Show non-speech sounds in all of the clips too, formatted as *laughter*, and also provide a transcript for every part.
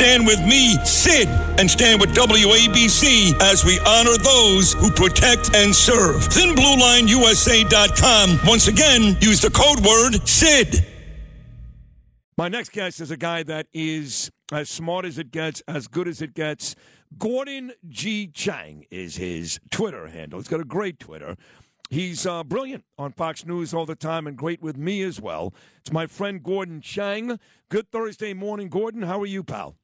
Stand with me, Sid, and stand with WABC as we honor those who protect and serve. ThinBlueLineUSA.com. Once again, use the code word SID. My next guest is a guy that is as smart as it gets, as good as it gets. Gordon G. Chang is his Twitter handle. He's got a great Twitter. He's uh, brilliant on Fox News all the time and great with me as well. It's my friend Gordon Chang. Good Thursday morning, Gordon. How are you, pal?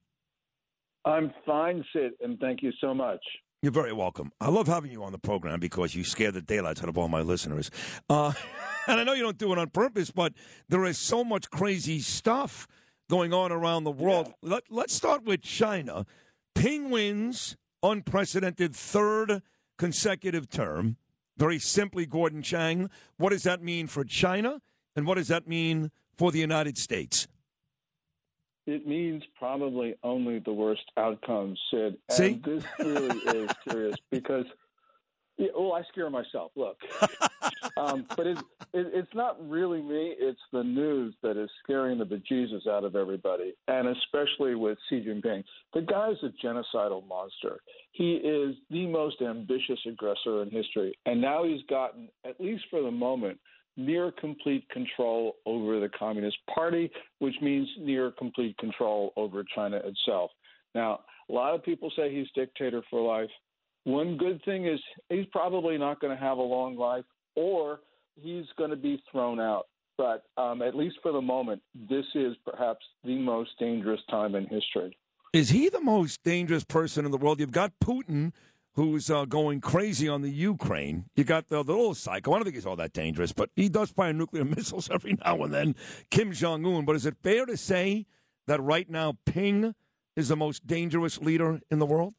I'm fine, Sid, and thank you so much. You're very welcome. I love having you on the program because you scare the daylights out of all my listeners. Uh, *laughs* and I know you don't do it on purpose, but there is so much crazy stuff going on around the world. Yeah. Let, let's start with China. Ping wins, unprecedented third consecutive term. Very simply, Gordon Chang, what does that mean for China? And what does that mean for the United States? It means probably only the worst outcomes, Sid. See? And this really is serious *laughs* because, yeah, well, I scare myself. Look, *laughs* um, but it, it, it's not really me. It's the news that is scaring the bejesus out of everybody, and especially with Xi Jinping. The guy's a genocidal monster. He is the most ambitious aggressor in history, and now he's gotten, at least for the moment, near complete control over the Communist Party, which means near complete control over China itself. Now, a lot of people say he's dictator for life. One good thing is he's probably not going to have a long life, or he's going to be thrown out. But um, at least for the moment, this is perhaps the most dangerous time in history. Is he the most dangerous person in the world? You've got Putin, who's uh, going crazy on the Ukraine. You got the, the, little psycho. I don't think he's all that dangerous, but he does fire nuclear *laughs* missiles every now and then. Kim Jong Un. But is it fair to say that right now Ping is the most dangerous leader in the world?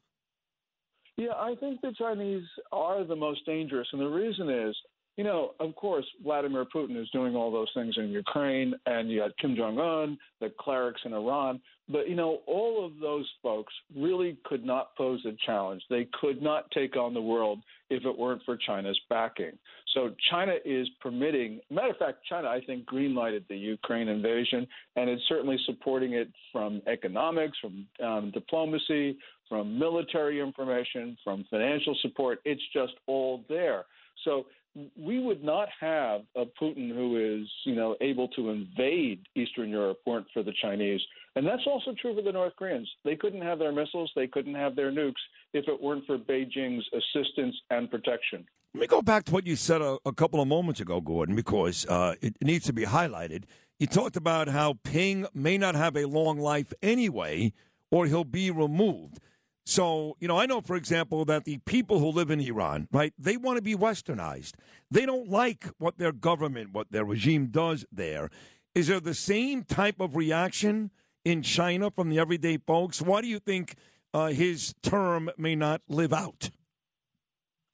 Yeah, I think the Chinese are the most dangerous, and the reason is you know, of course, Vladimir Putin is doing all those things in Ukraine, and you got Kim Jong Un, the clerics in Iran. But, you know, all of those folks really could not pose a challenge. They could not take on the world if it weren't for China's backing. So China is permitting, matter of fact, China, I think, greenlighted the Ukraine invasion, and it's certainly supporting it from economics, from um, diplomacy, from military information, from financial support. It's just all there. So we would not have a Putin who is, you know, able to invade Eastern Europe weren't for the Chinese. And that's also true for the North Koreans. They couldn't have their missiles, they couldn't have their nukes if it weren't for Beijing's assistance and protection. Let me go back to what you said a, a couple of moments ago, Gordon, because uh, it needs to be highlighted. You talked about how Ping may not have a long life anyway, or he'll be removed. So, you know, I know, for example, that the people who live in Iran, right, they want to be westernized. They don't like what their government, what their regime does there. Is there the same type of reaction in China from the everyday folks? Why do you think uh, his term may not live out?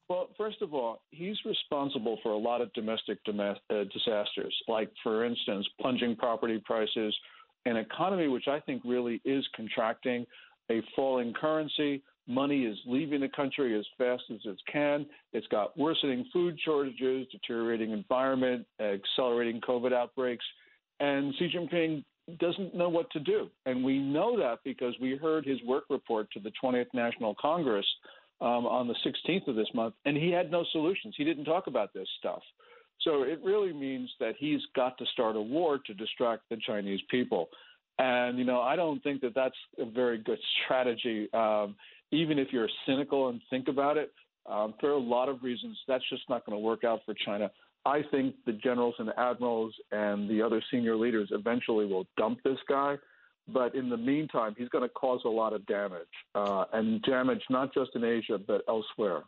Well, first of all, he's responsible for a lot of domestic uh, disasters, like, for instance, plunging property prices, an economy which I think really is contracting a falling currency. Money is leaving the country as fast as it can. It's got worsening food shortages, deteriorating environment, accelerating COVID outbreaks. And Xi Jinping doesn't know what to do. And we know that because we heard his work report to the 20th National Congress um, on the 16th of this month, and he had no solutions. He didn't talk about this stuff. So it really means that he's got to start a war to distract the Chinese people. And, you know, I don't think that that's a very good strategy. Um, even if you're cynical and think about it, um, are a lot of reasons that's just not going to work out for China. I think the generals and the admirals and the other senior leaders eventually will dump this guy. But in the meantime, he's going to cause a lot of damage, uh, and damage not just in Asia, but elsewhere.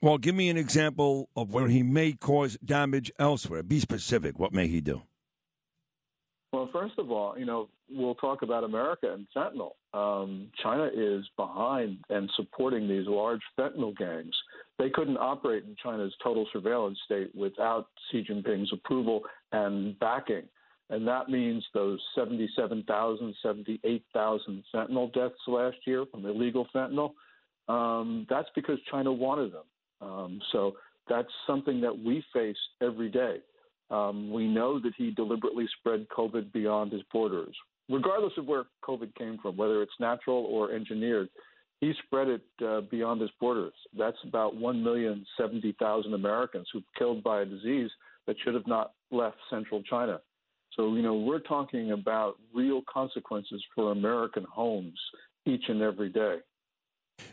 Well, give me an example of where he may cause damage elsewhere. Be specific. What may he do? Well, first of all, you know, we'll talk about America and fentanyl. Um, China is behind and supporting these large fentanyl gangs. They couldn't operate in China's total surveillance state without Xi Jinping's approval and backing. And that means those 77,000, 78,000 fentanyl deaths last year from illegal fentanyl. Um, that's because China wanted them. Um, so that's something that we face every day. Um, we know that he deliberately spread COVID beyond his borders, regardless of where COVID came from, whether it's natural or engineered. He spread it uh, beyond his borders. That's about 1,070,000 Americans who've killed by a disease that should have not left central China. So, you know, we're talking about real consequences for American homes each and every day.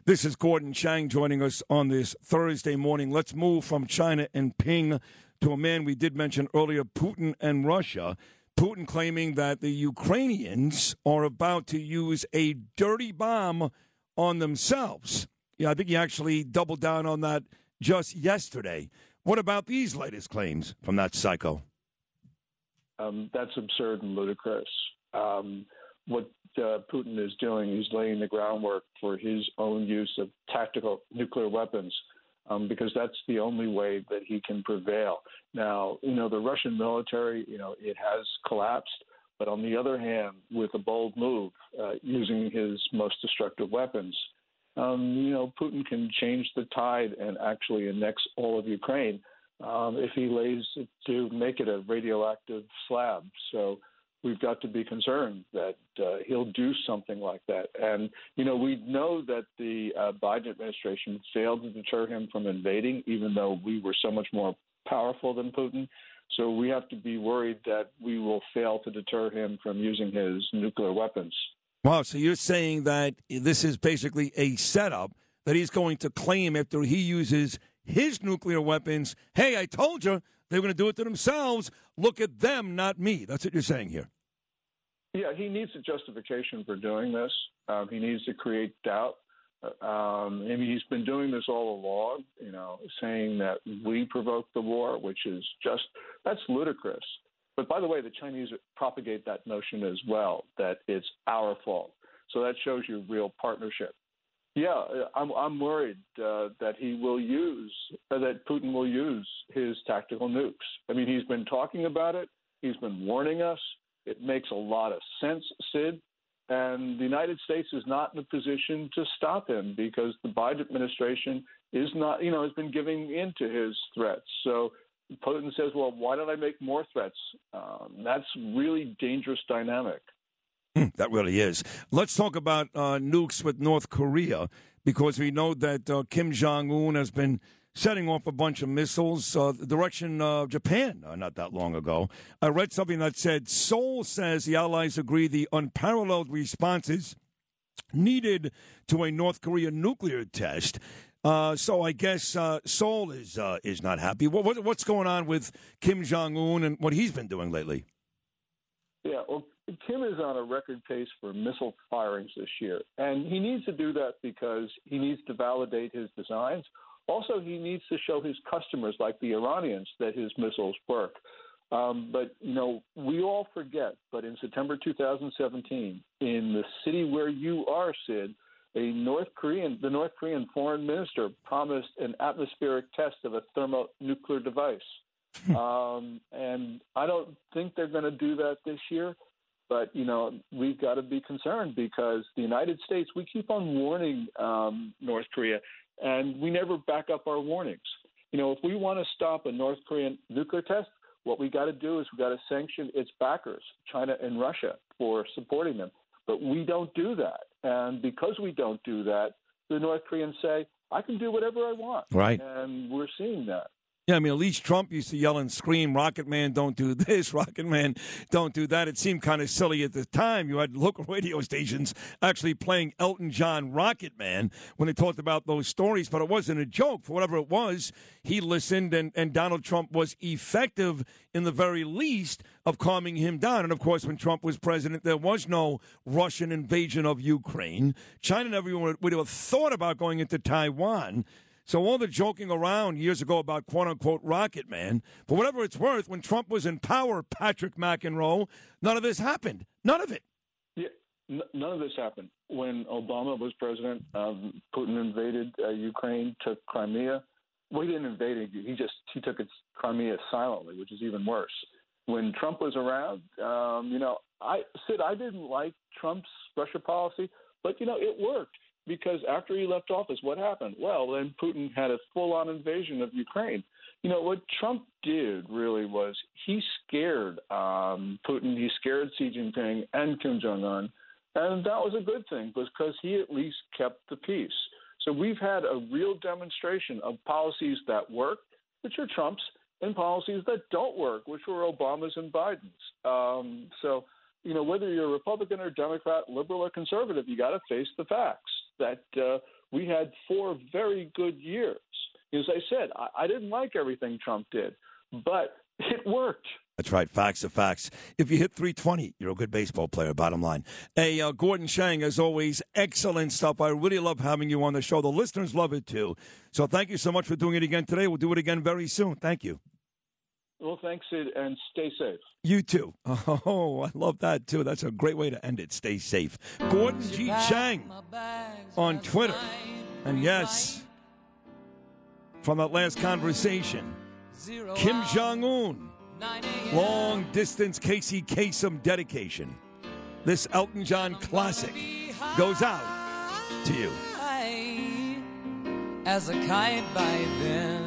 This is Gordon Chang joining us on this Thursday morning. Let's move from China and ping to a man we did mention earlier, Putin and Russia. Putin claiming that the Ukrainians are about to use a dirty bomb on themselves. Yeah, I think he actually doubled down on that just yesterday. What about these latest claims from that psycho? Um, that's absurd and ludicrous. Um, what uh, Putin is doing, he's laying the groundwork for his own use of tactical nuclear weapons um, because that's the only way that he can prevail. Now, you know, the Russian military, you know, it has collapsed. But on the other hand, with a bold move, uh, using his most destructive weapons, um, you know, Putin can change the tide and actually annex all of Ukraine um, if he lays it to make it a radioactive slab. So we've got to be concerned that uh, he'll do something like that. And, you know, we know that the uh, Biden administration failed to deter him from invading, even though we were so much more powerful than Putin. So we have to be worried that we will fail to deter him from using his nuclear weapons. Wow. So you're saying that this is basically a setup that he's going to claim after he uses his nuclear weapons. Hey, I told you they're going to do it to themselves. Look at them, not me. That's what you're saying here. Yeah, he needs a justification for doing this. Um, he needs to create doubt. Uh, um, I mean, he's been doing this all along, you know, saying that we provoked the war, which is just, that's ludicrous. But by the way, the Chinese propagate that notion as well, that it's our fault. So that shows you real partnership. Yeah, I'm I'm worried uh, that he will use uh, that Putin will use his tactical nukes. I mean, he's been talking about it. He's been warning us. It makes a lot of sense, Sid. And the United States is not in a position to stop him because the Biden administration is not, you know, has been giving in to his threats. So Putin says, well, why don't I make more threats? Um, that's really dangerous dynamic. Hmm, that really is. Let's talk about uh, nukes with North Korea because we know that uh, Kim Jong Un has been setting off a bunch of missiles uh, the direction of Japan uh, not that long ago. I read something that said Seoul says the Allies agree the unparalleled responses needed to a North Korean nuclear test. Uh, so I guess uh, Seoul is uh, is not happy. What, what, what's going on with Kim Jong Un and what he's been doing lately? Yeah, well, Kim is on a record pace for missile firings this year, and he needs to do that because he needs to validate his designs. Also, he needs to show his customers, like the Iranians, that his missiles work. Um, but you know, we all forget. But in September 2017, in the city where you are, Sid, a North Korean, the North Korean foreign minister promised an atmospheric test of a thermonuclear device. um, and I don't think they're going to do that this year. But you know, we've got to be concerned because the United States, we keep on warning um, North Korea, and we never back up our warnings. You know, if we want to stop a North Korean nuclear test, what we got to do is we got to sanction its backers, China and Russia, for supporting them. But we don't do that, and because we don't do that, the North Koreans say, "I can do whatever I want." Right, and we're seeing that. Yeah, I mean, at least Trump used to yell and scream, Rocket Man, don't do this, *laughs* Rocket Man, don't do that. It seemed kind of silly at the time. You had local *laughs* radio stations actually playing Elton John Rocket Man when they talked about those stories, but it wasn't a joke. For whatever it was, he listened, and, and Donald Trump was effective in the very least of calming him down. And of course, when Trump was president, there was no Russian invasion of Ukraine. China never would have thought about going into Taiwan. So all the joking around years ago about quote unquote Rocket Man, for whatever it's worth, when Trump was in power, Patrick McEnroe, none of this happened. None of it. Yeah, n- none of this happened. When Obama was president, um, Putin invaded uh, Ukraine, took Crimea. Well, he didn't invade it. He just he took Crimea silently, which is even worse. When Trump was around, um, you know, I Sid, I didn't like Trump's Russia policy, but you know, it worked because after he left office, what happened? Well, then Putin had a full on invasion of Ukraine. You know, what Trump did really was he scared um, Putin, he scared Xi Jinping and Kim Jong un. And that was a good thing because he at least kept the peace. So we've had a real demonstration of policies that work, which are Trump's, and policies that don't work, which were Obama's and Biden's. Um, so, you know, whether you're a Republican or Democrat, liberal or conservative, you got to face the facts that uh, we had four very good years. As I said, I, I didn't like everything Trump did, but *laughs* it worked. That's right. Facts are facts. If you hit 320, you're a good baseball player, bottom line. Hey, uh, Gordon Chang, as always, excellent stuff. I really love having you on the show. The listeners love it too. So thank you so much for doing it again today. We'll do it again very soon. Thank you. Well, thanks, Sid, and stay safe. You too. *laughs* Oh, I love that too. That's a great way to end it. Stay safe. Gordon G. Chang on Twitter. And yes, from that last conversation, Kim Jong un, long distance Casey Kasem dedication. This Elton John classic goes out to you. As a kite by then.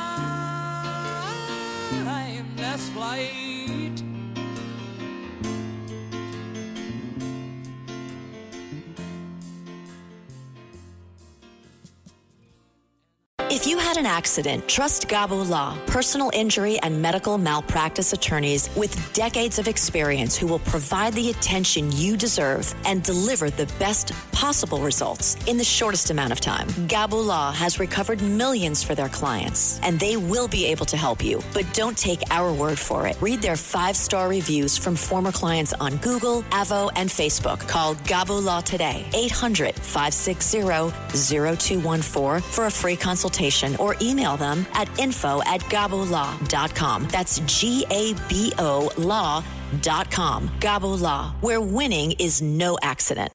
If you had an accident, trust Gabo Law, personal injury and medical malpractice attorneys with decades of experience who will provide the attention you deserve and deliver the best possible results in the shortest amount of time. Gabo Law has recovered millions for their clients, and they will be able to help you. But don't take our word for it. Read their five star reviews from former clients on Google, Avvo, and Facebook. Call Gabo Law today, 800 560 0214 for a free consultation or email them at info at gabolaw.com. That's G A B O law.com. Gabo Law, where winning is no accident.